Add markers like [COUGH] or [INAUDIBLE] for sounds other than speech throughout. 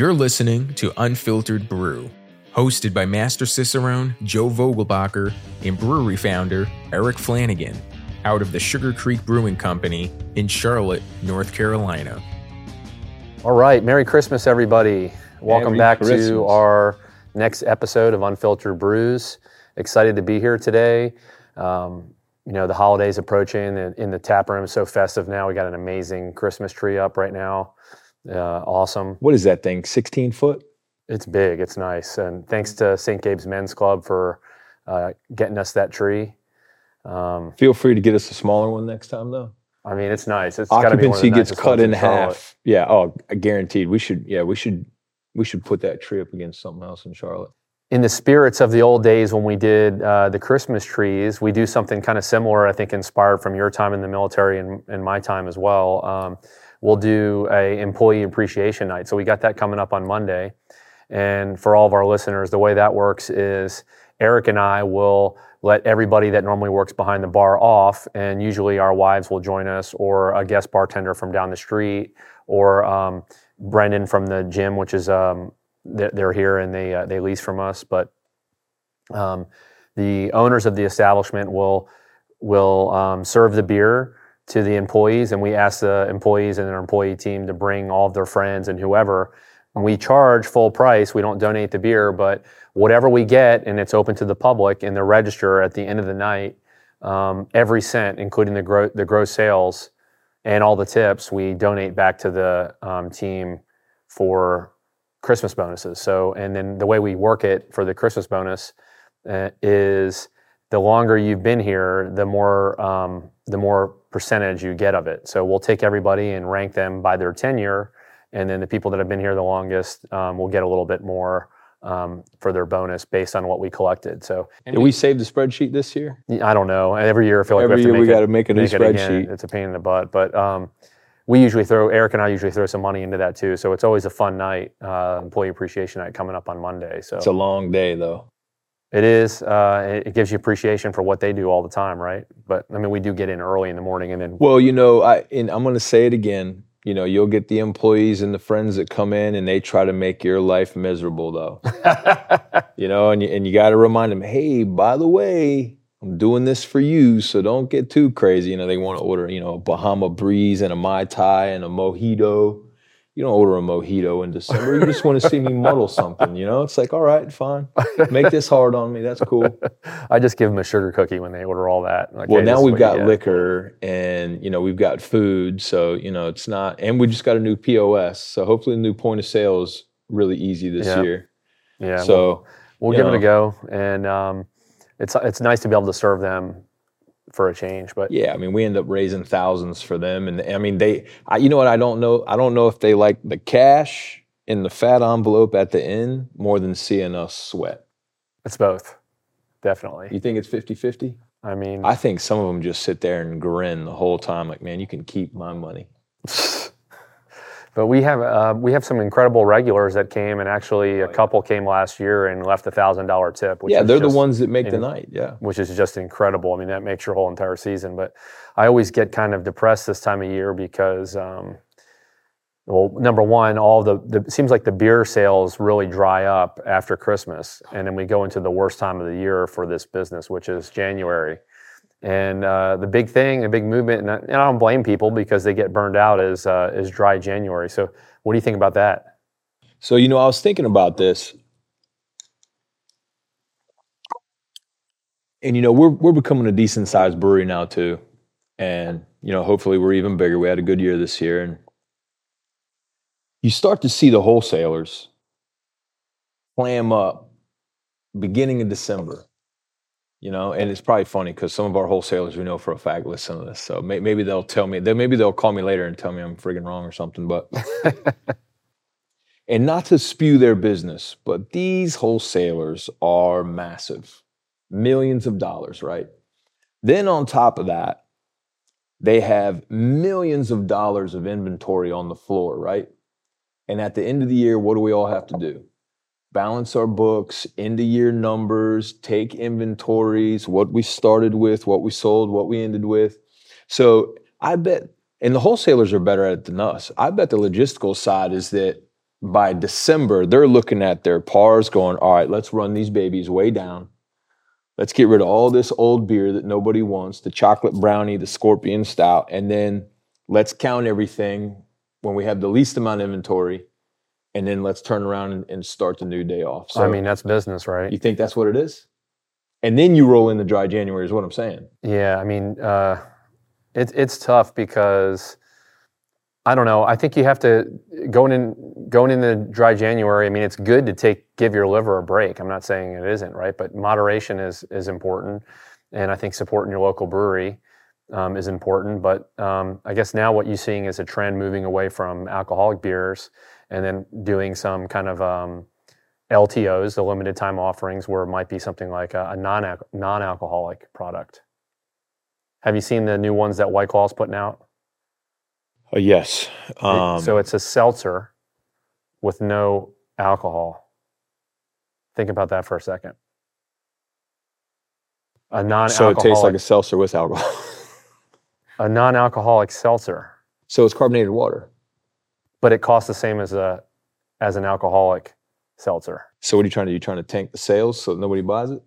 You're listening to Unfiltered Brew, hosted by Master Cicerone, Joe Vogelbacher, and brewery founder Eric Flanagan, out of the Sugar Creek Brewing Company in Charlotte, North Carolina. All right, Merry Christmas, everybody. Welcome Merry back Christmas. to our next episode of Unfiltered Brews. Excited to be here today. Um, you know, the holidays approaching and in the tap room is so festive now. We got an amazing Christmas tree up right now. Uh, awesome. What is that thing? 16 foot? It's big. It's nice. And thanks to St. Gabe's Men's Club for uh, getting us that tree. Um, Feel free to get us a smaller one next time, though. I mean, it's nice. It's be one Occupancy gets cut in half. Yeah. Oh, guaranteed. We should. Yeah, we should. We should put that tree up against something else in Charlotte. in the spirits of the old days when we did uh, the Christmas trees, we do something kind of similar, I think, inspired from your time in the military and, and my time as well. Um, we'll do a employee appreciation night. So we got that coming up on Monday. And for all of our listeners, the way that works is Eric and I will let everybody that normally works behind the bar off, and usually our wives will join us, or a guest bartender from down the street, or um, Brendan from the gym, which is um, they're, here and they uh, they lease from us. But um, the owners of the establishment will will um, serve the beer to the employees, and we ask the employees and their employee team to bring all of their friends and whoever. We charge full price. We don't donate the beer, but whatever we get, and it's open to the public in the register at the end of the night, um, every cent, including the gro- the gross sales and all the tips, we donate back to the um, team for Christmas bonuses. So, and then the way we work it for the Christmas bonus uh, is the longer you've been here, the more um, the more percentage you get of it. So we'll take everybody and rank them by their tenure, and then the people that have been here the longest um, will get a little bit more um, for their bonus based on what we collected. So Did we save the spreadsheet this year? I don't know. Every year I feel like Every we have year to we got to make a new make it spreadsheet. It's a pain in the butt, but um, we usually throw Eric and I usually throw some money into that too. So it's always a fun night, uh, employee appreciation night coming up on Monday. So It's a long day, though. It is. Uh, it, gives you appreciation for what they do all the time, right? But I mean, we do get in early in the morning and then Well, you know, I and I'm going to say it again. You know, you'll get the employees and the friends that come in and they try to make your life miserable, though. [LAUGHS] you know, and you, and you got to remind them, hey, by the way, I'm doing this for you, so don't get too crazy. You know, they want to order, you know, a Bahama Breeze and a Mai Tai and a mojito. You don't order a mojito in December. You just want to see me muddle something. You know, it's like, all right, fine, make this hard on me. That's cool. [LAUGHS] I just give them a sugar cookie when they order all that. Like, Well, hey, now we've got liquor and you know we've got food, so you know it's not, and we just got a new POS. So hopefully the new point of sale is really easy this Yeah. year. Yeah, we'll, so we'll you give it a go, and um, it's it's nice to be able to serve them for a change. But yeah, I mean we end up raising thousands for them, and I mean they, I, you know what? I don't know. I don't know if they like the cash in the fat envelope at the end more than seeing us sweat. it's both, definitely. You think it's 50-50? I mean, I think some of them just sit there and grin the whole time, like, man, you can keep my money. [LAUGHS] But we have uh, we have some incredible regulars that came, and actually a couple came last year and left a thousand dollar tip. Which yeah, they're the ones that make the night. Yeah. which is just incredible. I mean, that makes your whole entire season. But I always get kind of depressed this time of year because, um, well, number one, all the, the it seems like the beer sales really dry up after Christmas, and then we go into the worst time of the year for this business, which is January. And uh, the big thing, the big movement, and I, and I don't blame people because they get burned out, is uh, is dry January. So, what do you think about that? So, you know, I was thinking about this. And you know, we're we're becoming a decent sized brewery now too. And, you know, hopefully we're even bigger. We had a good year this year and you start to see the wholesalers clam up beginning of December. You know, and it's probably funny because some of our wholesalers we know for a fact listen to this. So may, maybe they'll tell me, then maybe they'll call me later and tell me I'm friggin' wrong or something. But [LAUGHS] and not to spew their business, but these wholesalers are massive, millions of dollars, right? Then on top of that, they have millions of dollars of inventory on the floor, right? And at the end of the year, what do we all have to do? Balance our books, end of year numbers, take inventories, what we started with, what we sold, what we ended with. So I bet, and the wholesalers are better at it than us. I bet the logistical side is that by December, they're looking at their pars going, all right, let's run these babies way down. Let's get rid of all this old beer that nobody wants, the chocolate brownie, the scorpion stout, and then let's count everything when we have the least amount of inventory, and then let's turn around and, and start the new day off. So I mean, that's business, right? you think that's what it is? And then you roll in the dry January is what I'm saying. Yeah, I mean, uh, it's it's tough because I don't know. I think you have to going in going into dry January. I mean, it's good to take give your liver a break. I'm not saying it isn't right, but moderation is is important, and I think supporting your local brewery um, is important. But um, I guess now what you're seeing is a trend moving away from alcoholic beers and then doing some kind of um, LTOs, the limited time offerings, where it might be something like a, a non non alcoholic product. Have you seen the new ones that White Claw's putting out? Uh, yes. Um, so it's a seltzer with no alcohol. Think about that for a second. A non-alcoholic, so it tastes like a seltzer with alcohol. [LAUGHS] a non-alcoholic seltzer, so it's carbonated water. But it costs the same as a as an alcoholic seltzer. So what are you trying to do? You trying to tank the sales so nobody buys it?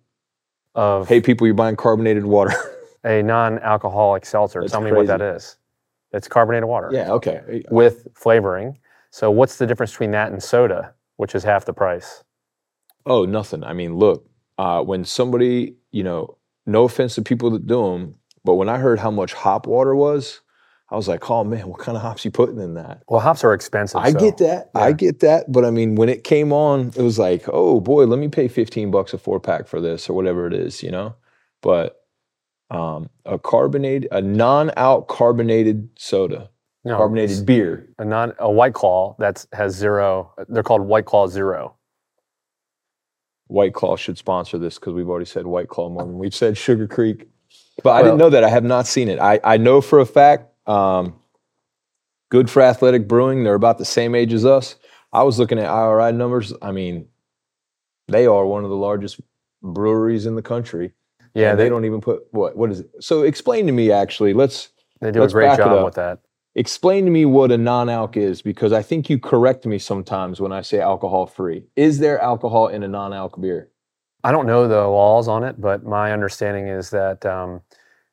Of Hey, people, you're buying carbonated water. [LAUGHS] a non-alcoholic seltzer. That's Tell me what that is. crazy. It's carbonated water yeah. Okay. with flavoring. So what's the difference between that and soda, which is half the price? Oh, nothing. I mean, look, uh, when somebody, you know, no offense to people that do them, but when I heard how much hop water was, I was like, oh man, what kind of hops you putting in that? Well, hops are expensive. I so- get that. I get that. But I mean, when it came on, it was like, oh boy, let me pay 15 bucks a four pack for this or whatever it is, you know? But um, a carbonated, a non out carbonated soda, No, carbonated beer. a non a white claw that's has zero. They're called white claw zero. White Claw should sponsor this because we've already said White Claw more than we've said Sugar Creek. But I didn't know that. I have not seen it. I, I know for a fact, um, good for athletic brewing. They're about the same age as us. I was looking at IRI numbers. I mean, they are one of the largest breweries in the country. Yeah, they, they, don't even put what what is it? So explain to me actually. Let's they do let's a great job with that. Explain to me what a non-alc is because I think you correct me sometimes when I say alcohol free. Is there alcohol in a non-alc beer? I don't know the laws on it, but my understanding is that um,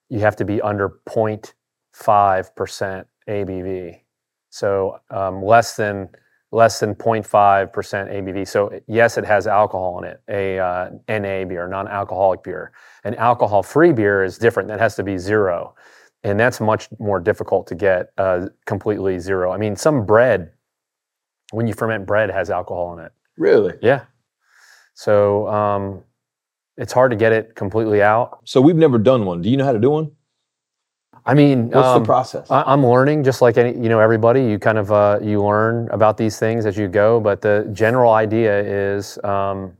you have to be under point 5% ABV. So um, less than less than 0.5% ABV. So yes, it has alcohol in it, a uh, NA beer, non-alcoholic beer. An alcohol-free beer is different. That has to be zero. And that's much more difficult to get uh, completely zero. I mean, some bread, when you ferment bread, has alcohol in it. Really? Yeah. So um, it's hard to get it completely out. So we've never done one. Do you know how to do one? I mean, What's um, the process? I, I'm learning, just like any, you know, everybody. You kind of uh, you learn about these things as you go. But the general idea is, um,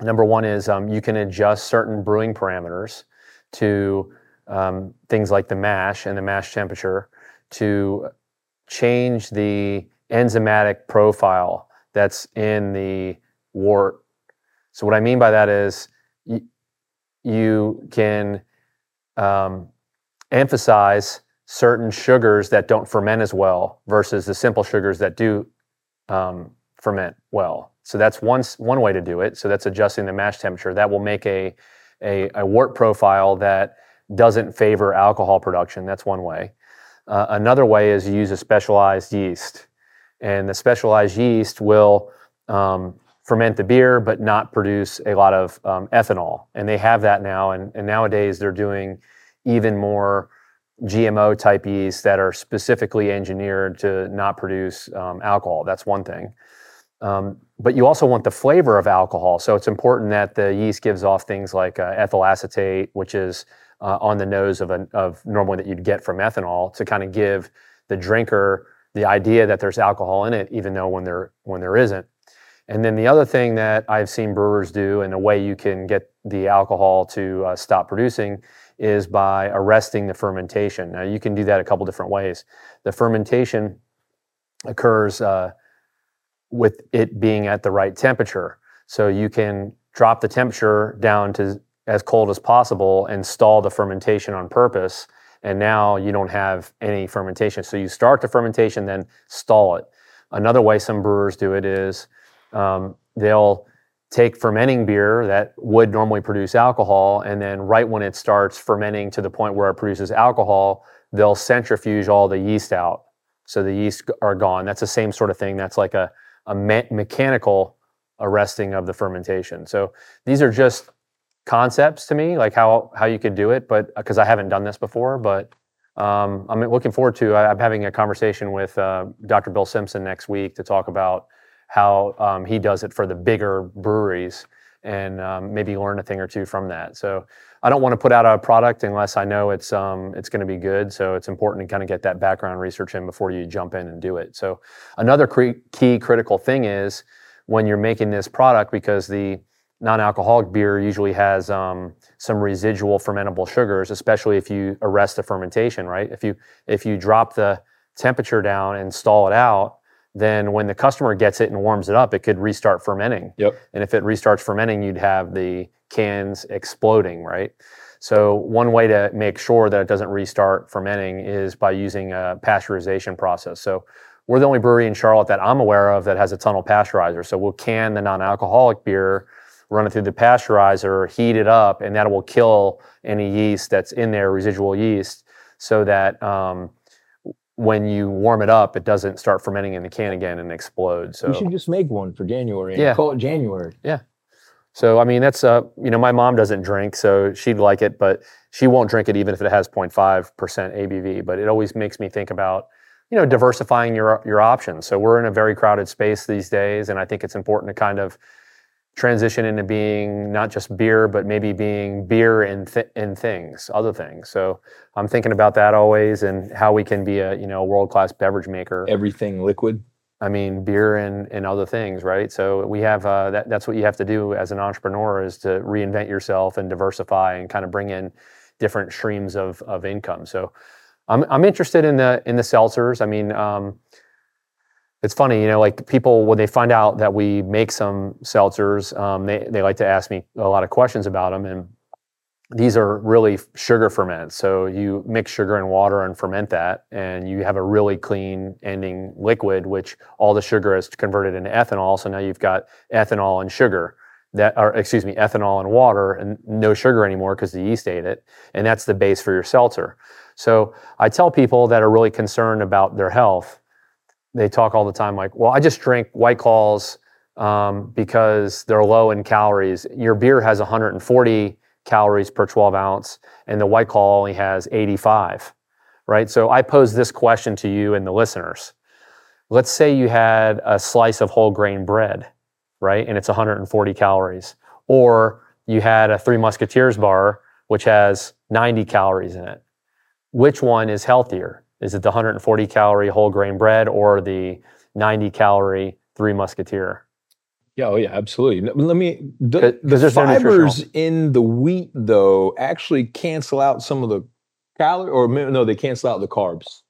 number one is um, you can adjust certain brewing parameters to um, things like the mash and the mash temperature to change the enzymatic profile that's in the wort. So what I mean by that is you, you can um, emphasize certain sugars that don't ferment as well versus the simple sugars that do um, ferment well. So that's one one way to do it. So that's adjusting the mash temperature. That will make a a, a wort profile that doesn't favor alcohol production. That's one way. Uh, another way is you use a specialized yeast, and the specialized yeast will um, ferment the beer but not produce a lot of um, ethanol. And they have that now. And, and nowadays they're doing even more GMO type yeast that are specifically engineered to not produce um, alcohol. That's one thing. Um, but you also want the flavor of alcohol. So it's important that the yeast gives off things like uh, ethyl acetate, which is uh, on the nose of, a, of normally that you'd get from ethanol to kind of give the drinker the idea that there's alcohol in it, even though when there when there isn't. And then the other thing that I've seen brewers do, and a way you can get the alcohol to uh, stop producing, is by arresting the fermentation. Now you can do that a couple different ways. The fermentation occurs uh, with it being at the right temperature. So you can drop the temperature down to as cold as possible and stall the fermentation on purpose. And now you don't have any fermentation. So you start the fermentation, then stall it. Another way some brewers do it is um, they'll take fermenting beer that would normally produce alcohol, and then right when it starts fermenting to the point where it produces alcohol, they'll centrifuge all the yeast out. So the yeast are gone. That's the same sort of thing. That's like a, a me- mechanical arresting of the fermentation. So these are just concepts to me, like how how you could do it, but because I haven't done this before, but um, I'm looking forward to. I'm having a conversation with uh, Dr. Bill Simpson next week to talk about how um, he does it for the bigger breweries and um, maybe learn a thing or two from that. So I don't want to put out a product unless I know it's um, it's going to be good. So it's important to kind of get that background research in before you jump in and do it. So another cre- key critical thing is when you're making this product because the non-alcoholic beer usually has um, some residual fermentable sugars, especially if you arrest the fermentation. Right? If you if you drop the temperature down and stall it out, then when the customer gets it and warms it up, it could restart fermenting. Yep. And if it restarts fermenting, you'd have the cans exploding, right? So one way to make sure that it doesn't restart fermenting is by using a pasteurization process. So we're the only brewery in Charlotte that I'm aware of that has a tunnel pasteurizer. So we'll can the non-alcoholic beer, run it through the pasteurizer, heat it up, and that will kill any yeast that's in there, residual yeast, so that um, when you warm it up, it doesn't start fermenting in the can again and explode. So We should just make one for January. Yeah. Call it January. Yeah. So I mean, that's uh, you know, my mom doesn't drink, so she'd like it, but she won't drink it even if it has 0.5 percent ABV. But it always makes me think about, you know, diversifying your your options. So we're in a very crowded space these days, and I think it's important to kind of transition into being not just beer, but maybe being beer in th- in things, other things. So I'm thinking about that always, and how we can be a you know world class beverage maker. Everything liquid. I mean, beer and, and other things, right? So we have uh, that. That's what you have to do as an entrepreneur is to reinvent yourself and diversify and kind of bring in different streams of, of income. So I'm I'm interested in the in the seltzers. I mean, um, it's funny, you know, like people when they find out that we make some seltzers, um, they they like to ask me a lot of questions about them and. These are really sugar ferments. So you mix sugar and water and ferment that, and you have a really clean ending liquid, which all the sugar is converted into ethanol. So now you've got ethanol and sugar that, or excuse me, ethanol and water and no sugar anymore because the yeast ate it. And that's the base for your seltzer. So I tell people that are really concerned about their health, they talk all the time like, well, I just drink White Claws um, because they're low in calories. Your beer has 140 calories per 12 ounce, and the White Claw only has 85, right? So I pose this question to you and the listeners. Let's say you had a slice of whole grain bread, right? And it's 140 calories. Or you had a Three Musketeers bar, which has 90 calories in it. Which one is healthier? Is it the 140 calorie whole grain bread or the 90 calorie Three Musketeer? Yeah, oh yeah, absolutely. Let me the, the fibers in the wheat though actually cancel out some of the calorie or no, they cancel out the carbs.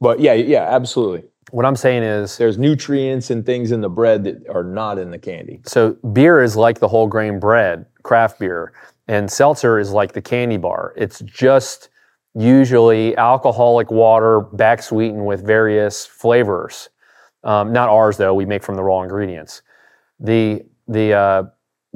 But yeah, yeah, absolutely. What I'm saying is, There's nutrients and things in the bread that are not in the candy. so beer is like the whole grain bread, craft beer, and seltzer is like the candy bar. It's just usually alcoholic water back sweetened with various flavors. Um, not ours though; we make from the raw ingredients. The the uh,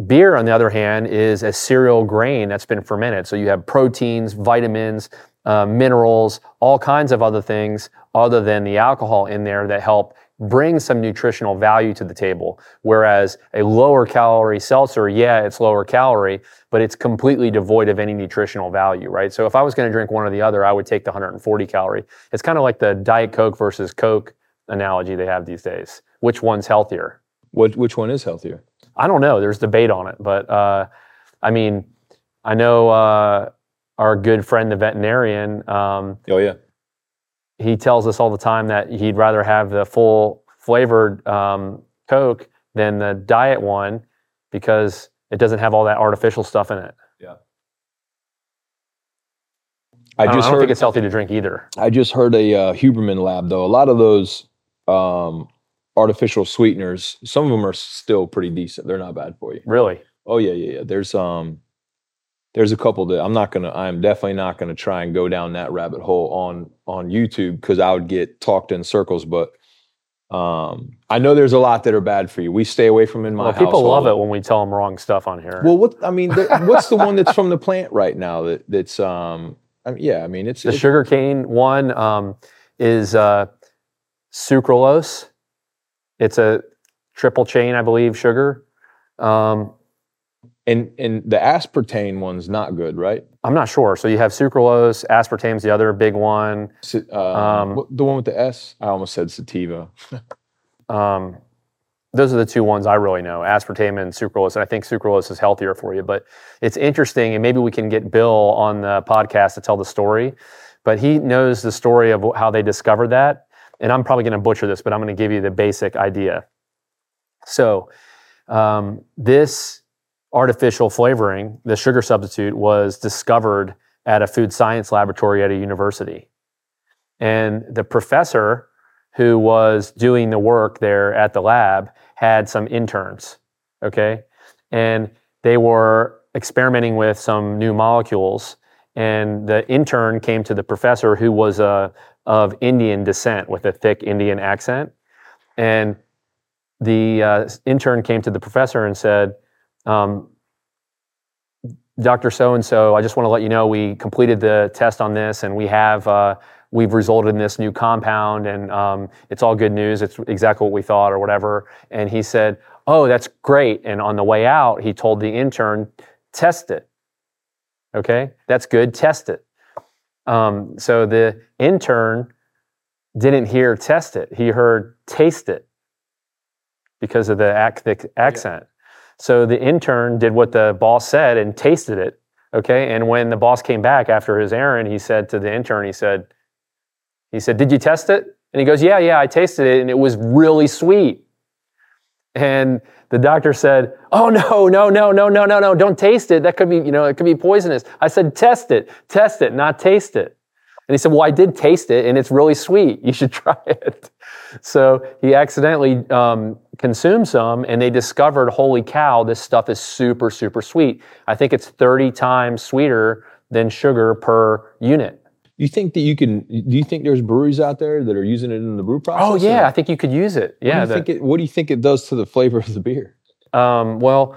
beer, on the other hand, is a cereal grain that's been fermented. So you have proteins, vitamins, uh, minerals, all kinds of other things other than the alcohol in there that help bring some nutritional value to the table. Whereas a lower calorie seltzer, yeah, it's lower calorie, but it's completely devoid of any nutritional value, right? So if I was going to drink one or the other, I would take the 140 calorie. It's kind of like the Diet Coke versus Coke analogy they have these days. Which one's healthier? What which one is healthier? I don't know. There's debate on it, but uh, I mean, I know uh, our good friend, the veterinarian. Um, Oh yeah. he tells us all the time that he'd rather have the full flavored um, Coke than the diet one because it doesn't have all that artificial stuff in it. I, I, don't, just I don't heard think it's healthy to drink either. I just heard a uh, Huberman lab though. A lot of those um, artificial sweeteners, some of them are still pretty decent. They're not bad for you. Really, Oh yeah, yeah, yeah. There's um there's a couple that I'm not gonna I'm definitely not gonna try and go down that rabbit hole on on YouTube because I would get talked in circles. But Um, I know there's a lot that are bad for you. We stay away from in my Well, people household. love it when we tell them wrong stuff on here. Well, what I mean, [LAUGHS] what's the one that's from the plant right now? That that's um, I mean, yeah, I mean, it's, the it's sugar cane one um, is uh, sucralose. It's a triple chain, I believe, sugar. Um, and and the aspartame one's not good, right? I'm not sure. So you have sucralose, aspartame's the other big one. Uh, Um, what- the one with the S. I almost said sativa. [LAUGHS] Um, those are the two ones I really know, aspartame and sucralose. And I think sucralose is healthier for you. But it's interesting, and maybe we can get Bill on the podcast to tell the story. But he knows the story of how they discovered that. And I'm probably going to butcher this, but I'm going to give you the basic idea. So, um, this artificial flavoring, the sugar substitute, was discovered at a food science laboratory at a university. And the professor who was doing the work there at the lab had some interns, okay? And they were experimenting with some new molecules. And the intern came to the professor who was uh, of Indian descent with a thick Indian accent. And the uh, intern came to the professor and said, um, Dr. So and so, I just want to let you know we completed the test on this and we have uh, we've resulted in this new compound and um, it's all good news. It's exactly what we thought or whatever. And he said, Oh, that's great. And on the way out, he told the intern, Test it. Okay, that's good. Test it. Um, so the intern didn't hear test it, he heard taste it because of the ac- accent. So the intern did what the boss said and tasted it. Okay. And when the boss came back after his errand, he said to the intern, he said, he said, Did you test it? And he goes, Yeah, yeah, I tasted it and it was really sweet. And the doctor said, Oh no, no, no, no, no, no, no, don't taste it. That could be, you know, it could be poisonous. I said, test it, test it, not taste it. And he said, Well, I did taste it and it's really sweet. You should [LAUGHS] try it. So he accidentally um, consumed some and they discovered, holy cow, this stuff is super, super sweet. I think it's 30 times sweeter than sugar per unit. You think that you can? Do you think there's breweries out there that are using it in the brew process? Oh, or- yeah, I think you could use it. What Yeah. do you the- think it, what do you think it does to the flavor of the beer? Um, well,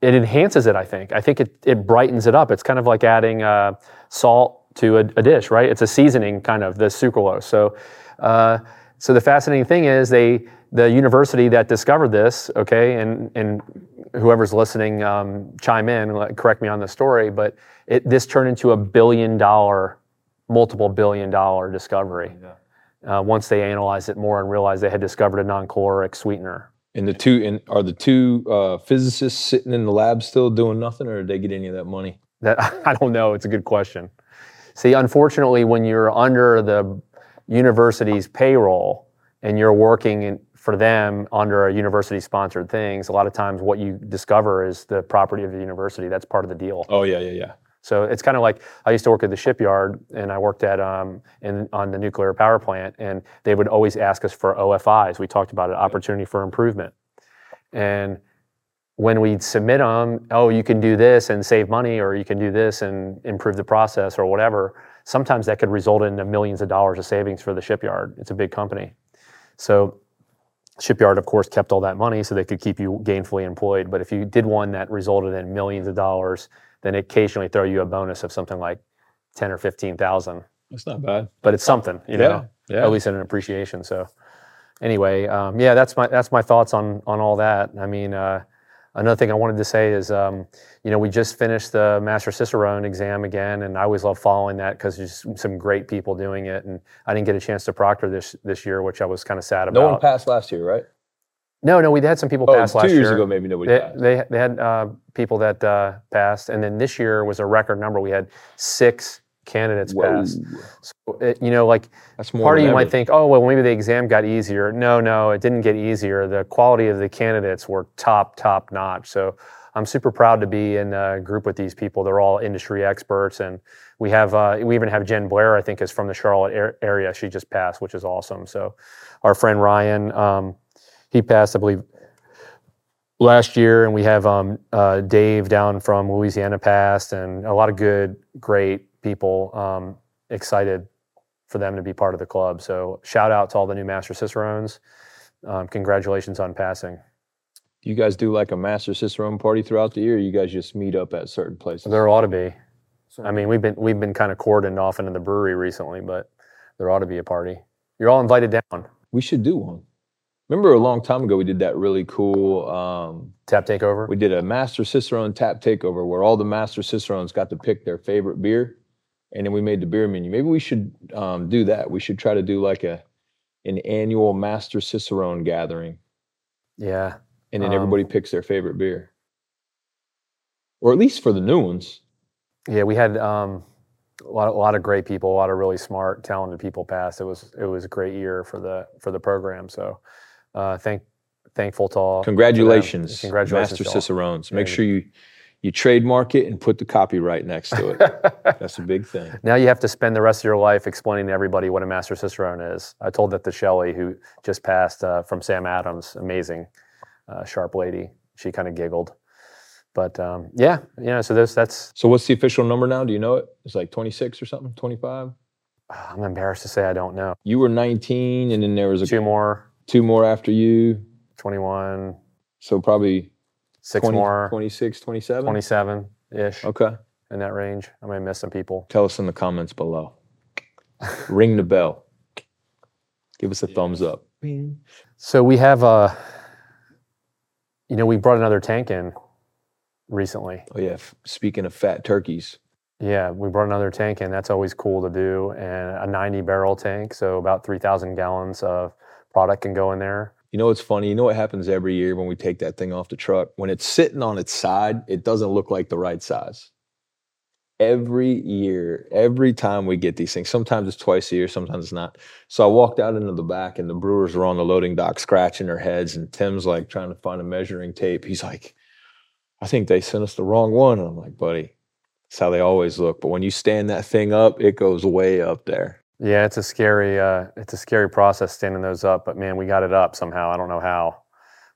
it enhances it. I think. I think it it brightens it up. It's kind of like adding uh, salt to a, a dish, right? It's a seasoning, kind of the sucralose. So, uh, so the fascinating thing is they the university that discovered this, okay, and and whoever's listening, um, chime in and correct me on the story, but it this turned into a billion dollar, multiple billion dollar discovery. Uh, once they analyzed it more and realized they had discovered a non-caloric sweetener. And the two and are the two uh, physicists sitting in the lab still doing nothing, or did they get any of that money? That [LAUGHS] I don't know. It's a good question. See, unfortunately, when you're under the university's payroll and you're working in, for them under a university-sponsored things, a lot of times what you discover is the property of the university. That's part of the deal. Oh yeah, yeah, yeah. So it's kind of like I used to work at the shipyard, and I worked at um, in on the nuclear power plant, and they would always ask us for OFIs. We talked about it, opportunity for improvement, and when we'd submit them, oh, you can do this and save money, or you can do this and improve the process, or whatever. Sometimes that could result in millions of dollars of savings for the shipyard. It's a big company, so shipyard, of course, kept all that money so they could keep you gainfully employed. But if you did one that resulted in millions of dollars, then occasionally throw you a bonus of something like ten or fifteen thousand. That's not bad. But it's something, you know, yeah, yeah. at least in an appreciation. So anyway, um, yeah, that's my that's my thoughts on on all that. I mean, uh, another thing I wanted to say is, um, you know, we just finished the Master Cicerone exam again, and I always love following that because there's some great people doing it, and I didn't get a chance to proctor this this year, which I was kind of sad about. No one passed last year, right? No, no, we had some people Oh, pass two years ago, maybe nobody They, passed. they, they had uh, people that uh, passed, and then this year was a record number. We had six candidates Whoa. pass. So, it, you know, like part of you might think, oh, well, maybe the exam got easier. No, no, it didn't get easier. The quality of the candidates were top, top notch. So I'm super proud to be in a group with these people. They're all industry experts, and we have uh, we even have Jen Blair, I think, is from the Charlotte ar- area. She just passed, which is awesome. So our friend Ryan, um, he passed, I believe, last year, and we have um, uh, Dave down from Louisiana passed, and a lot of good, great people um, excited for them to be part of the club. So shout out to all the new Master Cicerones. um, congratulations on passing. Do you guys do like a Master Cicerone party throughout the year? Or you guys just meet up at certain places? There ought to be. I mean, we've been we've been kind of cordoned off into the brewery recently, but there ought to be a party. You're all invited down. we should do one. Remember a long time ago we did that really cool. Um, Tap takeover. we did a Master Cicerone tap takeover where all the Master Cicerones got to pick their favorite beer, and then we made the beer menu. Maybe we should um, do that. We should try to do like a an annual Master Cicerone gathering, yeah, and then Um, everybody picks their favorite beer, or at least for the new ones. yeah. We had um, a lot a lot of great people, a lot of really smart, talented people pass. It was it was a great year for the for the program. So, uh, thank thankful to all. to. Congratulations, Congratulations, Master. Cicerones. Make sure you you trademark it and put the copyright next to it. [LAUGHS] That's a big thing. Now you have to spend the rest of your life explaining to everybody what a master cicerone is. I told that to Shelley, who just passed uh, from Sam Adams, amazing, uh, sharp lady. She kind of giggled, but um, yeah, you know. So that's. So what's the official number now? Do you know it? It's like 26 or something, 25. I'm embarrassed to say I don't know. You were 19, and then there was a Two more, two more after you. 21, So probably six 20, more, 26, 27. 27 ish Okay. in that range. I may miss some people. Tell us in the comments below. [LAUGHS] Ring the bell. Give us a thumbs up. So we have, uh, you know, we brought another tank in recently. Oh yeah. f- Speaking of fat turkeys, Yeah, we brought another tank in. That's always cool to do, and a 90 barrel tank, so about 3,000 gallons of product can go in there. You know what's funny? You know what happens every year when we take that thing off the truck? When it's sitting on its side, it doesn't look like the right size. Every year, every time we get these things, sometimes it's twice a year, sometimes it's not. So I walked out into the back and the brewers were on the loading dock scratching their heads, and Tim's like trying to find a measuring tape. He's like, I think they sent us the wrong one. And I'm like, buddy, that's how they always look. But when you stand that thing up, it goes way up there. Yeah, it's a scary, uh, it's a scary process standing those up, but man, we got it up somehow. I don't know how,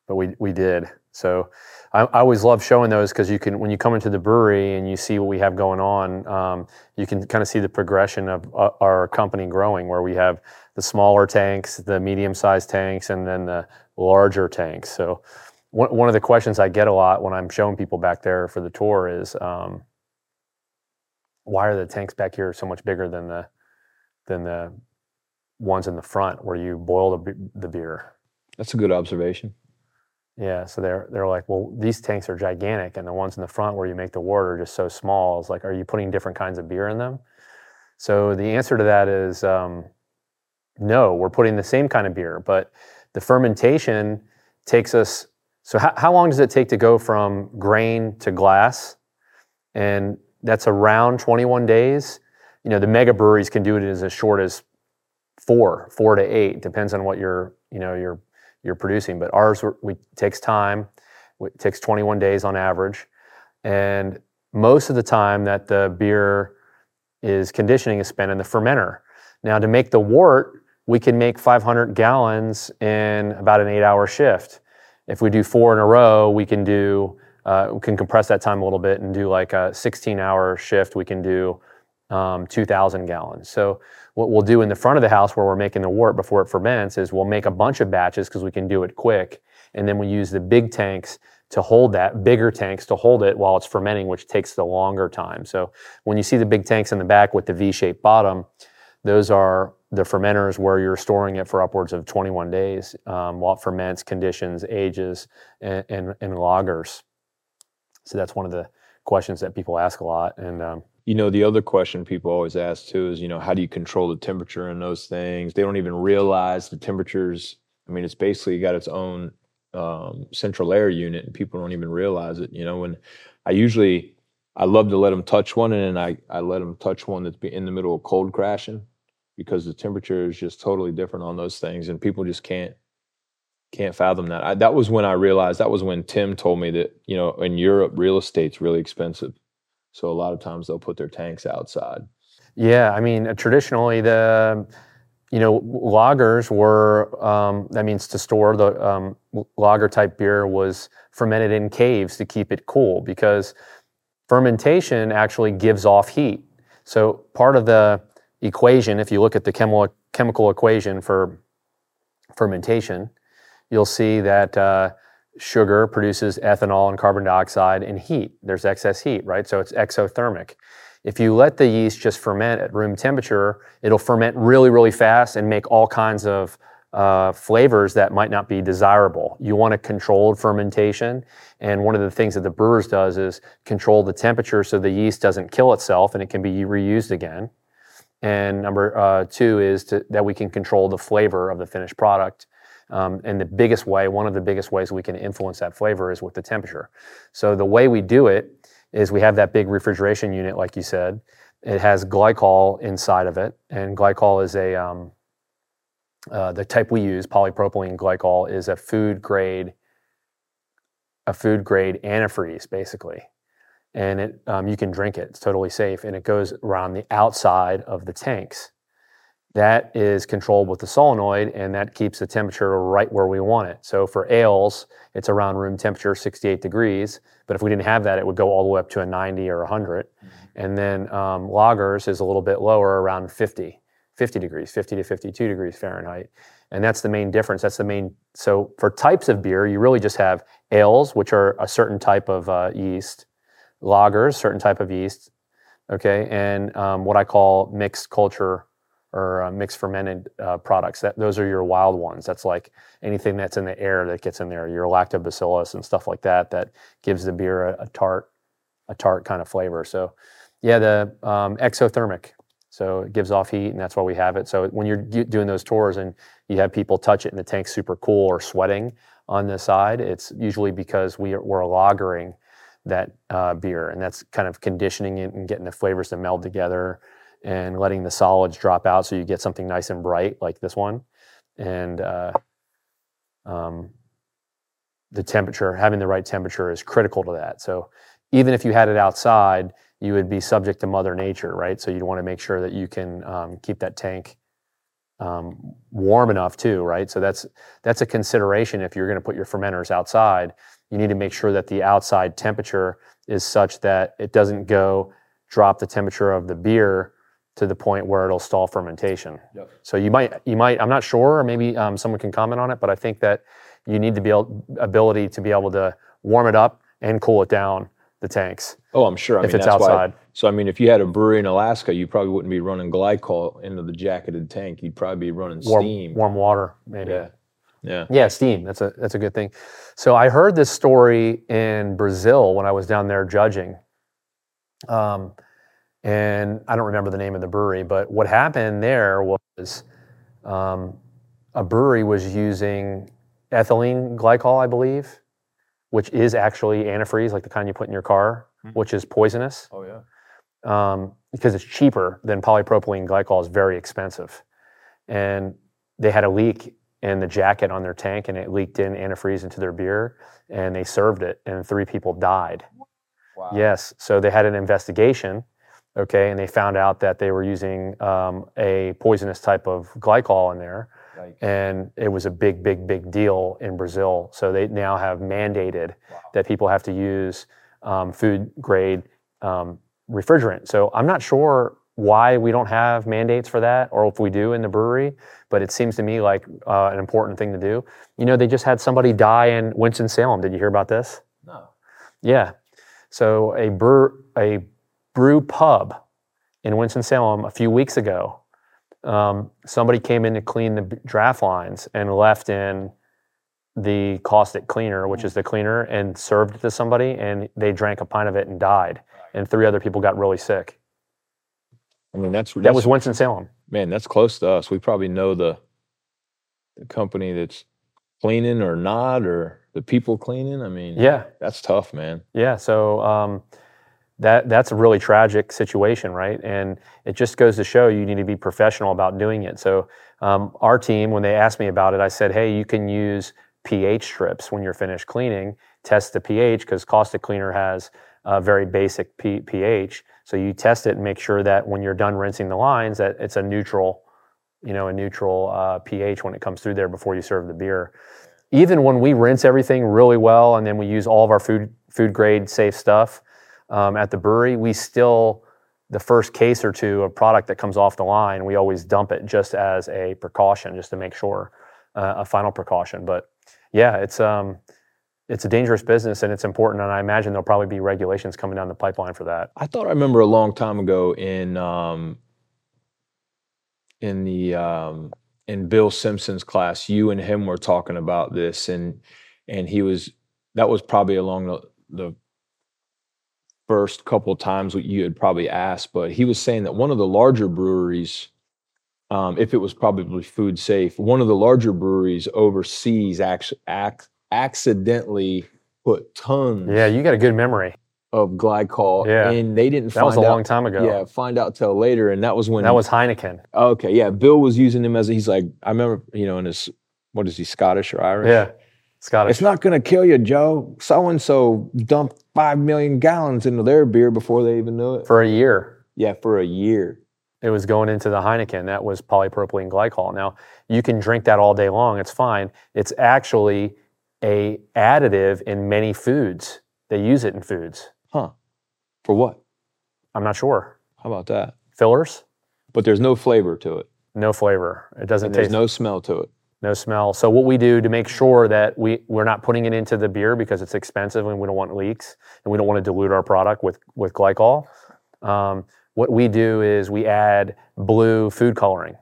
but we we did. So I, I always love showing those because you can, when you come into the brewery and you see what we have going on, um, you can kind of see the progression of uh, our company growing, where we have the smaller tanks, the medium-sized tanks, and then the larger tanks. So one one of the questions I get a lot when I'm showing people back there for the tour is, um, why are the tanks back here so much bigger than the than the ones in the front where you boil the, the beer? That's a good observation. Yeah, so they're they're like, well, these tanks are gigantic, and the ones in the front where you make the wort are just so small. It's like, are you putting different kinds of beer in them? So the answer to that is um, no. We're putting the same kind of beer, but the fermentation takes us. So how, how long does it take to go from grain to glass? And that's around 21 days. You know, the mega breweries can do it as, short as four, four to eight, depends on what you're, you know, you're you're producing. But ours we takes time. It takes 21 days on average, and most of the time that the beer is conditioning is spent in the fermenter. Now, to make the wort, we can make 500 gallons in about an eight-hour shift. If we do four in a row, we can do uh, we can compress that time a little bit and do like a 16-hour shift. We can do um, 2,000 gallons. So what we'll do in the front of the house where we're making the wort before it ferments is we'll make a bunch of batches because we can do it quick, and then we use the big tanks to hold that, bigger tanks to hold it while it's fermenting, which takes the longer time. So when you see the big tanks in the back with the V-shaped bottom, those are the fermenters where you're storing it for upwards of 21 days um, while it ferments, conditions, ages, and, and, and lagers. So that's one of the questions that people ask a lot. And um, You know, the other question people always ask too is, you know, how do you control the temperature in those things? They don't even realize the temperatures. I mean, it's basically got its own um, central air unit, and people don't even realize it. You know, when I usually, I love to let them touch one, and then I I let them touch one that's in the middle of cold crashing, because the temperature is just totally different on those things, and people just can't can't fathom that. I, that was when I realized. That was when Tim told me that you know, in Europe, real estate's really expensive. So a lot of times they'll put their tanks outside. Yeah, I mean, traditionally the, you know, lagers were, um, that means to store the um, lager type beer was fermented in caves to keep it cool because fermentation actually gives off heat. So part of the equation, if you look at the chemical chemical equation for fermentation, you'll see that uh, sugar produces ethanol and carbon dioxide and heat. There's excess heat, right? So it's exothermic. If you let the yeast just ferment at room temperature, it'll ferment really, really fast and make all kinds of uh, flavors that might not be desirable. You want a controlled fermentation. And one of the things that the brewers does is control the temperature so the yeast doesn't kill itself and it can be reused again. And number uh, two is to, that we can control the flavor of the finished product. Um, and the biggest way, one of the biggest ways we can influence that flavor is with the temperature. So the way we do it is we have that big refrigeration unit, like you said. It has glycol inside of it, and glycol is a um, uh, the type we use, polypropylene glycol, is a food grade a food grade antifreeze, basically and it um, you can drink it. It's totally safe, and it goes around the outside of the tanks. That is controlled with the solenoid, and that keeps the temperature right where we want it. So for ales, it's around room temperature, 68 degrees. But if we didn't have that, it would go all the way up to a 90 or 100. Mm-hmm. And then um, lagers is a little bit lower, around 50, 50 degrees, 50 to 52 degrees Fahrenheit. And that's the main difference. That's the main. So for types of beer, you really just have ales, which are a certain type of uh, yeast lagers, certain type of yeast, okay, and um, what I call mixed culture or uh, mixed fermented uh, products. That those are your wild ones. That's like anything that's in the air that gets in there, your lactobacillus and stuff like that, that gives the beer a, a tart, a tart kind of flavor. So, yeah, the um, exothermic. So it gives off heat, and that's why we have it. So when you're doing those tours and you have people touch it and the tank's super cool or sweating on the side, it's usually because we are, we're lagering that uh, beer, and that's kind of conditioning it and getting the flavors to meld together and letting the solids drop out so you get something nice and bright like this one. And uh, um, the temperature, having the right temperature, is critical to that. So even if you had it outside, you would be subject to Mother Nature, right? So you'd want to make sure that you can um, keep that tank um, warm enough too, right? So that's that's a consideration if you're going to put your fermenters outside you need to make sure that the outside temperature is such that it doesn't go drop the temperature of the beer to the point where it'll stall fermentation. Yep. So you might, you might, I'm not sure, or maybe um, someone can comment on it, but I think that you need to be able, ability to be able to warm it up and cool it down the tanks. Oh, I'm sure. I if mean, it's outside. Why, so I mean, if you had a brewery in Alaska, you probably wouldn't be running glycol into the jacketed tank. You'd probably be running warm, steam, warm water, maybe. Yeah. Yeah. Yeah, steam. That's a that's a good thing. So I heard this story in Brazil when I was down there judging. Um, and I don't remember the name of the brewery, but what happened there was um, a brewery was using ethylene glycol, I believe, which is actually antifreeze, like the kind you put in your car, mm-hmm. which is poisonous. Oh yeah. Um, because it's cheaper than polypropylene glycol is very expensive, and they had a leak in the jacket on their tank and it leaked in antifreeze into their beer and they served it and three people died. Wow. Yes. So they had an investigation, okay, and they found out that they were using um, a poisonous type of glycol in there. And it was a big, big, big deal in Brazil. So they now have mandated wow. that people have to use um, food grade um, refrigerant. So I'm not sure why we don't have mandates for that, or if we do in the brewery. But it seems to me like uh, an important thing to do. You know, they just had somebody die in Winston Salem. Did you hear about this? No. Yeah. So a brew a brew pub in Winston Salem a few weeks ago. Um, somebody came in to clean the draft lines and left in the caustic cleaner, which is the cleaner, and served it to somebody, and they drank a pint of it and died, and three other people got really sick. I mean, that's, that was Winston Salem. Man, that's close to us. We probably know the the company that's cleaning or not, or the people cleaning. I mean, yeah, that's tough, man. Yeah. So um, that that's a really tragic situation, right? And it just goes to show you need to be professional about doing it. So um, our team, when they asked me about it, I said, hey, you can use pH strips when you're finished cleaning. Test the pH because caustic cleaner has a very basic P- pH. So you test it and make sure that when you're done rinsing the lines, that it's a neutral, you know, a neutral uh, pH when it comes through there before you serve the beer. Even when we rinse everything really well and then we use all of our food food grade safe stuff um, at the brewery, we still the first case or two of product that comes off the line, we always dump it just as a precaution, just to make sure uh, a final precaution. But yeah, it's um, it's a dangerous business and it's important, and I imagine there'll probably be regulations coming down the pipeline for that. I thought I remember a long time ago in um, in the um, in Bill Simpson's class, you and him were talking about this, and and he was that was probably along the the first couple of times what you had probably asked, but he was saying that one of the larger breweries, um, if it was probably food safe, one of the larger breweries overseas actually ac- accidentally put tons Yeah, you got a good memory. of glycol, Yeah. and they didn't That find was a out. long time ago. Yeah, find out till later, and that was when That was Heineken. okay. Yeah, Bill was using him as he's like I remember you know in his what is he Scottish or Irish? Yeah, Scottish. It's not going to kill you, Joe. So and so dumped five million gallons into their beer before they even knew it. for a year. yeah, for a year. It was going into the Heineken. That was polypropylene glycol. Now you can drink that all day long. It's fine. It's actually a additive in many foods. They use it in foods. Huh. For what? I'm not sure. How about that? Fillers, But there's no flavor to it. no flavor. It doesn't And there's taste no smell to it. No smell. So what we do to make sure that we we're not putting it into the beer because it's expensive and we don't want leaks and we don't want to dilute our product with with glycol. Um, what we do is we add blue food coloring,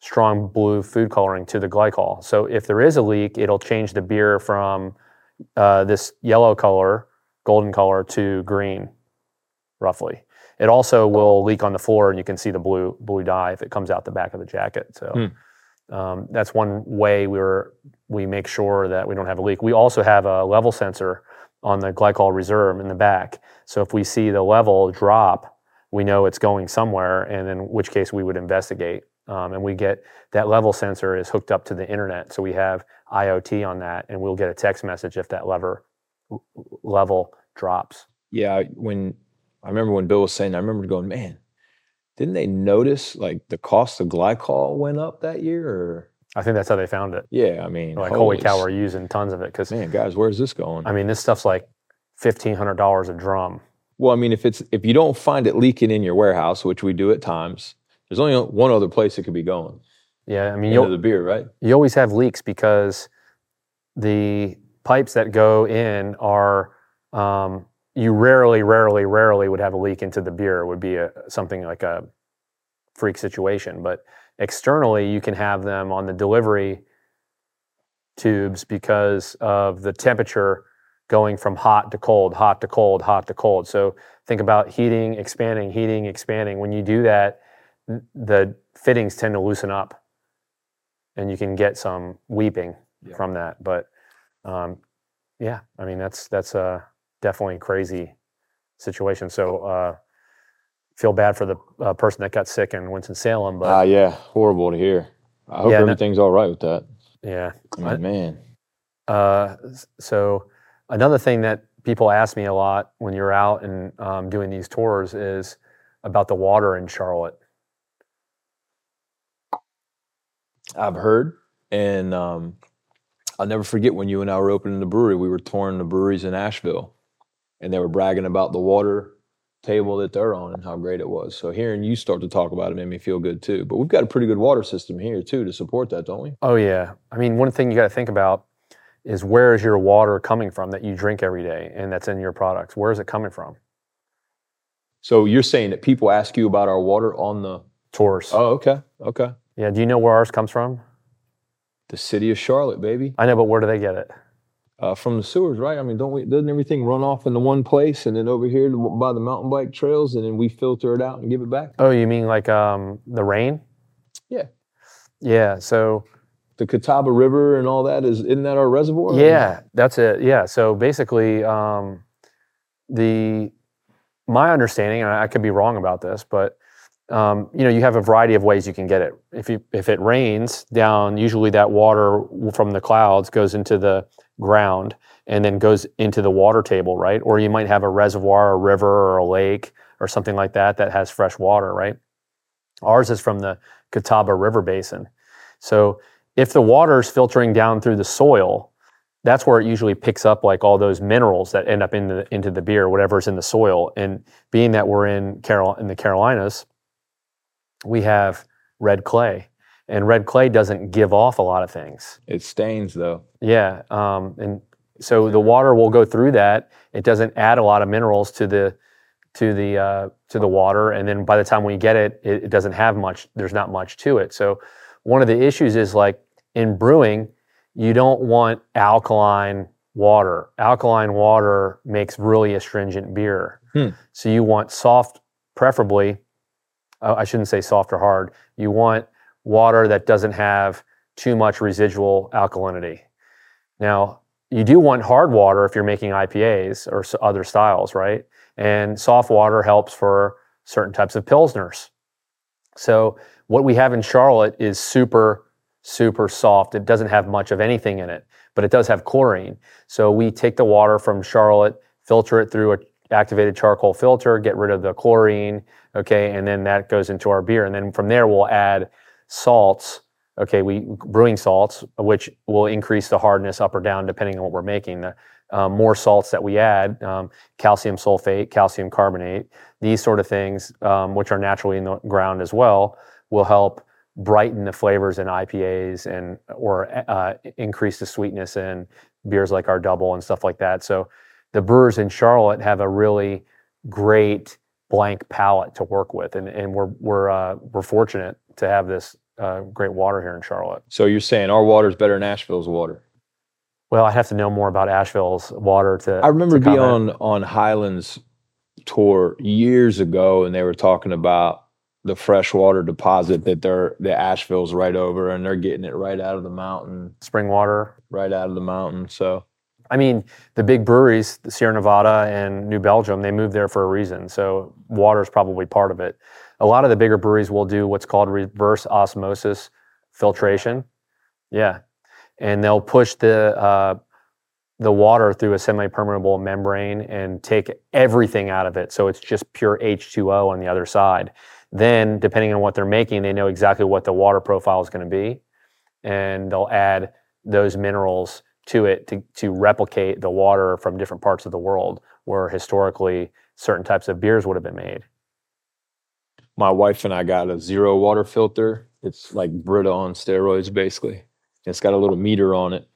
strong blue food coloring to the glycol. So if there is a leak, it'll change the beer from uh, this yellow color, golden color, to green, roughly. It also will leak on the floor, and you can see the blue blue dye if it comes out the back of the jacket. So. Hmm. Um, that's one way we were we make sure that we don't have a leak. We also have a level sensor on the glycol reserve in the back. So if we see the level drop, we know it's going somewhere, and in which case we would investigate. Um, and we get that level sensor is hooked up to the internet, so we have IoT on that, and we'll get a text message if that lever level drops. Yeah, when I remember when Bill was saying, I remember going, man, didn't they notice like the cost of glycol went up that year? Or I think that's how they found it. yeah, I mean, Like, holy cow, we're using tons of it because man, guys, where's this going? I mean, this stuff's like fifteen hundred dollars a drum. Well, I mean, if it's if you don't find it leaking in your warehouse, which we do at times, there's only one other place it could be going Yeah, I mean, you'll, the beer, right? you always have leaks because the pipes that go in are um, you rarely rarely rarely would have a leak into the beer it would be a, something like a freak situation but externally you can have them on the delivery tubes because of the temperature going from hot to cold hot to cold hot to cold so think about heating expanding heating expanding when you do that the fittings tend to loosen up and you can get some weeping Yeah. from that. But um, yeah, I mean that's that's a definitely crazy situation. So uh, feel bad for the uh, person that got sick in Winston Salem, but Ah, yeah, horrible to hear. I hope Yeah, everything's all right with that. yeah. I mean, man, Uh, so another thing that people ask me a lot when you're out and um, doing these tours is about the water in Charlotte. I've heard, and um, I'll never forget when you and I were opening the brewery. We were touring the breweries in Asheville, and they were bragging about the water table that they're on and how great it was. So hearing you start to talk about it made me feel good too. But we've got a pretty good water system here too to support that, don't we? Oh yeah. I mean, one thing you got to think about is where is your water coming from that you drink every day and that's in your products? Where is it coming from? So you're saying that people ask you about our water on the Tours. Oh, okay. Okay. Yeah. Do you know where ours comes from? The city of Charlotte, baby. I know, but where do they get it? Uh, from the sewers, right? I mean, don't we? Doesn't everything run off into one place and then over here by the mountain bike trails, and then we filter it out and give it back? Oh, you mean like um, the rain? Yeah. Yeah. So The Catawba River and all that is isn't that our reservoir? yeah, that's it. Yeah. So basically, um, the my understanding, and I could be wrong about this, but um, you know, you have a variety of ways you can get it. If you if it rains down, usually that water from the clouds goes into the ground and then goes into the water table, right? Or you might have a reservoir, a river, or a lake, or something like that that has fresh water, right? Ours is from the Catawba River Basin. So if the water is filtering down through the soil, that's where it usually picks up like all those minerals that end up in the, into the beer, whatever's in the soil. And being that we're in Carol in the Carolinas, we have red clay, and red clay doesn't give off a lot of things. It stains though. Yeah, um, and so the water will go through that. It doesn't add a lot of minerals to the to the uh, to the water, and then by the time we get it, it, it doesn't have much. There's not much to it. So one of the issues is like in brewing, you don't want alkaline water. Alkaline water makes really astringent beer. Hmm. So you want soft, preferably. Uh, I shouldn't say soft or hard. You want water that doesn't have too much residual alkalinity. Now, you do want hard water if you're making IPAs or other styles, right? And soft water helps for certain types of pilsners. So what we have in Charlotte is super, super soft. It doesn't have much of anything in it, but it does have chlorine. So we take the water from Charlotte, filter it through a activated charcoal filter, get rid of the chlorine, okay, and then that goes into our beer. And then from there we'll add salts, okay, we brewing salts, which will increase the hardness up or down depending on what we're making. The um, more salts that we add, um, calcium sulfate, calcium carbonate, these sort of things, um, which are naturally in the ground as well, will help brighten the flavors in IPAs and or uh, increase the sweetness in beers like our double and stuff like that. So the brewers in Charlotte have a really great blank palette to work with, and, and we're we're uh, we're fortunate to have this uh, great water here in Charlotte. So you're saying our water is better than Asheville's water? Well, I have to know more about Asheville's water to. I remember to being on on Highlands tour years ago, and they were talking about the freshwater deposit that they're the Asheville's right over, and they're getting it right out of the mountain, spring water. right out of the mountain. So I mean, the big breweries, Sierra Nevada and New Belgium, they moved there for a reason. So water is probably part of it. A lot of the bigger breweries will do what's called reverse osmosis filtration. Yeah, and they'll push the uh, the water through a semi-permeable membrane and take everything out of it. So it's just pure H2O on the other side. Then, depending on what they're making, they know exactly what the water profile is going to be, and they'll add those minerals to it to, to replicate the water from different parts of the world where historically certain types of beers would have been made. my wife and I got a zero water filter. It's like Brita on steroids, basically. It's got a little meter on it,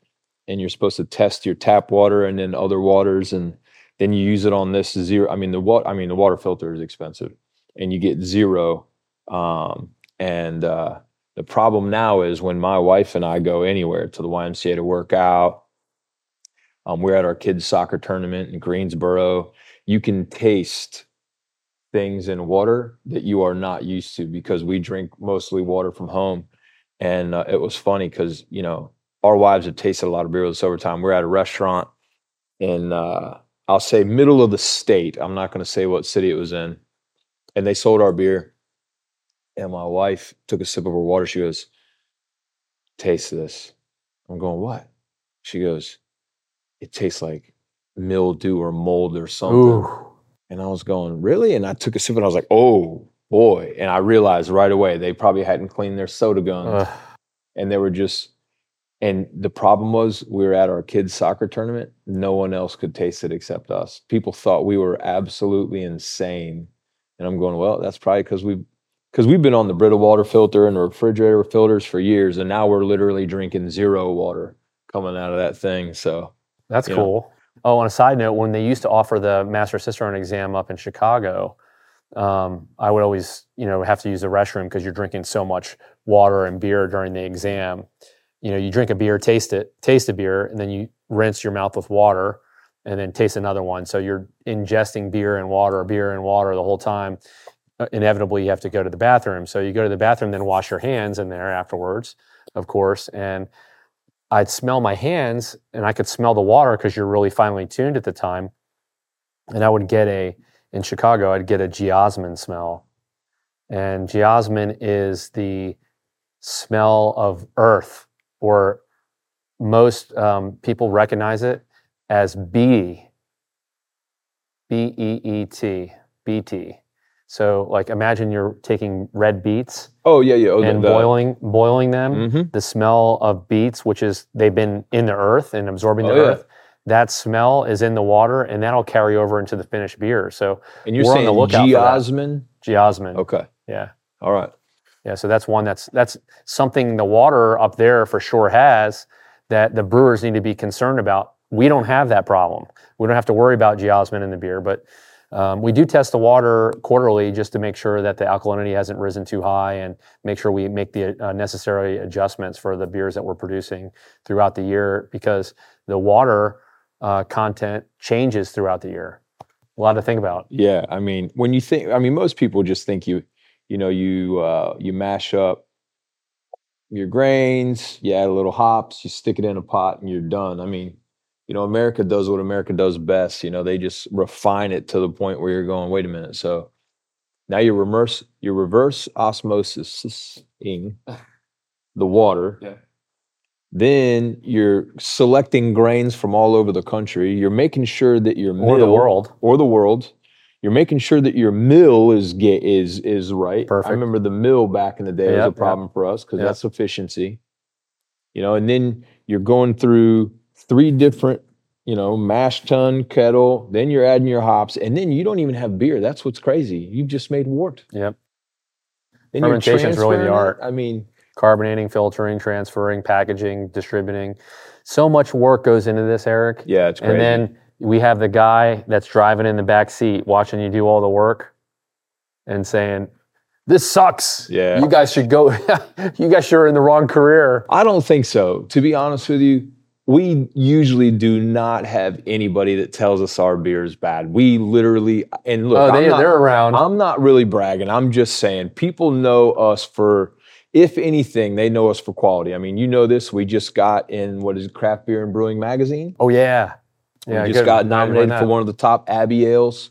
and you're supposed to test your tap water and then other waters, and then you use it on this zero. I mean the what? I mean the water filter is expensive, and you get zero. Um, and uh, the problem now is when my wife and I go anywhere to the YMCA to work out. Um, we're at our kids' soccer tournament in Greensboro. You can taste things in water that you are not used to because we drink mostly water from home. And uh, it was funny because, you know, our wives have tasted a lot of beer with us over time. We're at a restaurant in, uh, I'll say, middle of the state. I'm not going to say what city it was in. And they sold our beer. And my wife took a sip of her water. She goes, Taste this. I'm going, What? She goes, It tastes like mildew or mold or something. Ooh. And I was going, really? And I took a sip and I was like, oh boy. And I realized right away they probably hadn't cleaned their soda guns. And they were just, and the problem was we were at our kids' soccer tournament. No one else could taste it except us. People thought we were absolutely insane. And I'm going, well, that's probably because we because we've been on the Brita water filter and the refrigerator filters for years, and now we're literally drinking zero water coming out of that thing. So That's you know. cool. Oh, on a side note, when they used to offer the Master Cicerone exam up in Chicago, um, I would always, you know, have to use the restroom because you're drinking so much water and beer during the exam. You know, you drink a beer, taste it, taste a beer, and then you rinse your mouth with water, and then taste another one. So you're ingesting beer and water, beer and water the whole time. Uh, inevitably, you have to go to the bathroom. So you go to the bathroom, then wash your hands in there afterwards, of course, and I'd smell my hands and I could smell the water because you're really finely tuned at the time. And I would get a, in Chicago, I'd get a geosmin smell. And geosmin is the smell of earth, or most um, people recognize it as B, B E E T, BT. So, like, imagine you're taking red beets oh yeah, yeah. Oh, the- and the- boiling, boiling them Mhm. the smell of beets, which is they've been in the earth and absorbing the Oh, yeah. earth. That smell is in the water, and that'll carry over into the finished beer. So And you're We're on saying the lookout geosmin? geosmin, Okay. yeah, All right. Yeah, so that's one that's that's something the water up there for sure has that the brewers need to be concerned about. We don't have that problem. We don't have to worry about geosmin in the beer, but um, we do test the water quarterly just to make sure that the alkalinity hasn't risen too high and make sure we make the uh, necessary adjustments for the beers that we're producing throughout the year because the water uh, content changes throughout the year. A lot to think about. Yeah, I mean, when you think, I mean, most people just think you, you know, you uh, you mash up your grains, you add a little hops, you stick it in a pot, and you're done. I mean, you know, America does what America does best. You know, they just refine it to the point where you're going, wait a minute. So now you're reverse, you're reverse osmosising [LAUGHS] the water. Yeah. Then you're selecting grains from all over the country. You're making sure that your Or the world. or the world. You're making sure that your mill is get is is right. Perfect. I remember the mill back in the day was Yep, a yep. problem for us because Yep. that's efficiency. You know, and then you're going through three different, you know, mash tun, kettle. Then you're adding your hops, and then you don't even have beer. That's what's crazy. You've just made wort. Yep. Then you're Fermentation's really the it. art. I mean, Carbonating, filtering, transferring, packaging, distributing. So much work goes into this, Eric. yeah, it's crazy. And then we have the guy that's driving in the back seat watching you do all the work and saying, This sucks. Yeah. You guys should go. [LAUGHS] you guys are in the wrong career. I don't think so. To be honest with you, we usually do not have anybody that tells us our beer is bad. We literally and look, oh, they, not- they're around. I'm not really bragging. I'm just saying people know us for, if anything, they know us for quality. I mean, you know this. We just got in what is it, Craft Beer and Brewing Magazine. oh, yeah. Yeah, we just got nominated for one of the top Abbey Ales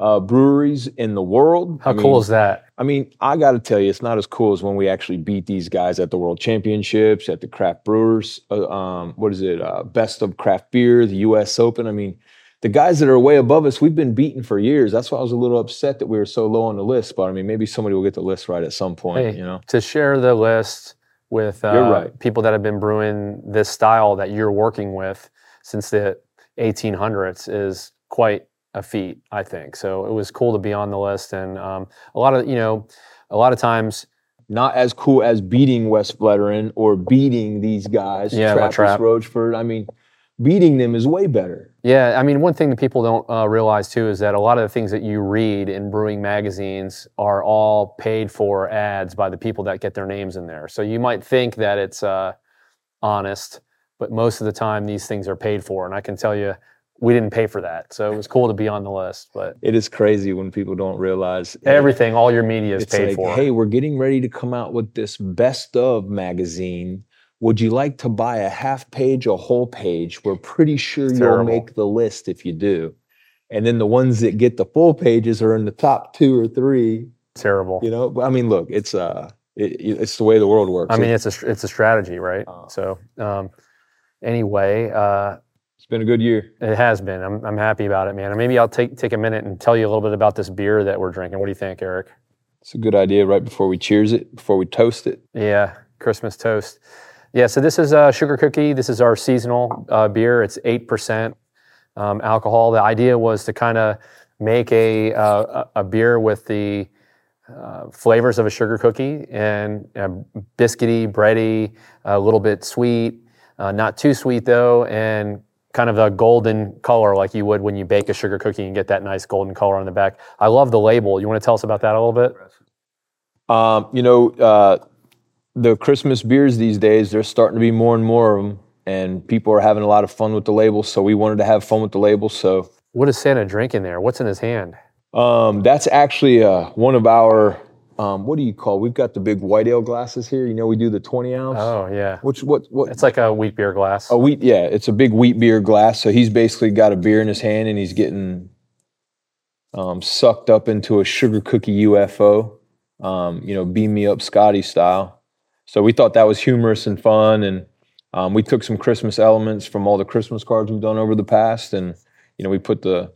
uh, breweries in the world. How I cool mean, is that? I mean, I got to tell you, it's not as cool as when we actually beat these guys at the World Championships, at the Craft Brewers. Uh, um, what is it? Uh, Best of Craft Beer, the U.S. Open. I mean, the guys that are way above us, we've been beaten for years. That's why I was a little upset that we were so low on the list. But I mean, maybe somebody will get the list right at some point. Hey, You know, To share the list with uh, right. people that have been brewing this style that you're working with since the 1800s is quite a feat, I think. So it was cool to be on the list, and um, a lot of you know, a lot of times, not as cool as beating Westvleteren or beating these guys, Yeah, Trappist, Trap. Rochefort. I mean, beating them is way better. yeah. I mean, one thing that people don't uh, realize too is that a lot of the things that you read in brewing magazines are all paid for ads by the people that get their names in there. So you might think that it's uh, honest, but most of the time these things are paid for, and I can tell you. We didn't pay for that, so it was cool to be on the list. But It is crazy when people don't realize everything, all your media is it's paid like, for. hey, we're getting ready to come out with this best of magazine. Would you like to buy a half page, a whole page? We're pretty sure you'll Terrible. make the list if you do. And then the ones that get the full pages are in the top two or three. Terrible. You know, I mean, look, it's uh, it, it's the way the world works. I mean, it's a it's a strategy, right? Uh. so, um, anyway, uh, it's been a good year. it has been. I'm I'm happy about it, man. And maybe I'll take take a minute and tell you a little bit about this beer that we're drinking. What do you think, Eric? It's a good idea right before we cheers it, before we toast it. Yeah, Christmas toast. Yeah, so this is a sugar cookie. This is our seasonal uh, beer. It's eight percent um, alcohol. The idea was to kind of make a, uh, a a beer with the uh, flavors of a sugar cookie and uh, biscuity, bready, a little bit sweet, uh, not too sweet though, and kind of a golden color like you would when you bake a sugar cookie and get that nice golden color on the back. I love the label. You want to tell us about that a little bit? Um, you know, uh, the Christmas beers these days, there's starting to be more and more of them, and people are having a lot of fun with the labels. So we wanted to have fun with the labels. So What is Santa drinking there? What's in his hand? um, that's actually uh, one of our, um, what do you call? We've got the big white ale glasses here. You know, we do the 20 ounce. Oh yeah, Which what what? it's like a wheat beer glass. A wheat, yeah, it's a big wheat beer glass. So he's basically got a beer in his hand and he's getting um, sucked up into a sugar cookie UFO. Um, you know, beam me up Scotty style. So we thought that was humorous and fun, and um, we took some Christmas elements from all the Christmas cards we've done over the past, and you know, we put the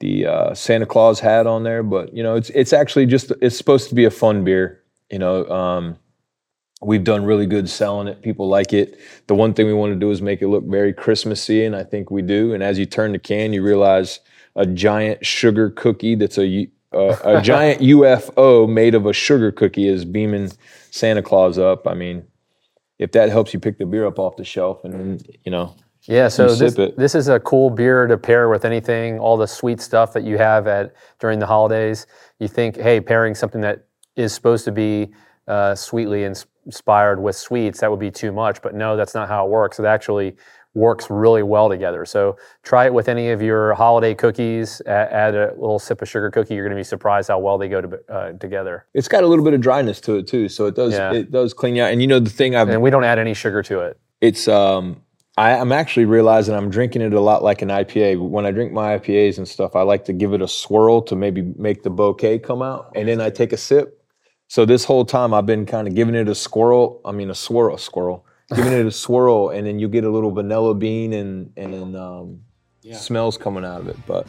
the uh, Santa Claus hat on there. But you know, it's it's actually just it's supposed to be a fun beer. You know, um, we've done really good selling it. People like it. The one thing we want to do is make it look very Christmassy, and I think we do. And as you turn the can, you realize a giant sugar cookie that's a uh, a [LAUGHS] giant UFO made of a sugar cookie is beaming Santa Claus up. I mean, if that helps you pick the beer up off the shelf and you know Yeah, so this, this is a cool beer to pair with anything, all the sweet stuff that you have at during the holidays. You think, hey, pairing something that is supposed to be uh, sweetly inspired with sweets, that would be too much. But no, that's not how it works. It actually works really well together. So try it with any of your holiday cookies. Add, add a little sip of sugar cookie. You're going to be surprised how well they go to, uh, together. it's got a little bit of dryness to it too. So it does Yeah. it does clean you out. And you know the thing I've And we don't add any sugar to it. it's um I, I'm actually realizing I'm drinking it a lot like an IPA. When I drink my IPAs and stuff, I like to give it a swirl to maybe make the bouquet come out, and then I take a sip. So this whole time I've been kind of giving it a swirl. I mean a swirl, a swirl, giving it a [LAUGHS] swirl, and then you get a little vanilla bean and and um, yeah. smells coming out of it. But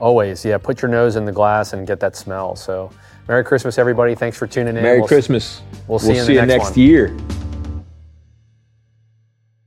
Always, yeah. Put your nose in the glass and get that smell. So, Merry Christmas, everybody. Thanks for tuning in. Merry We'll s- Christmas. we'll see you in the you next next one. year.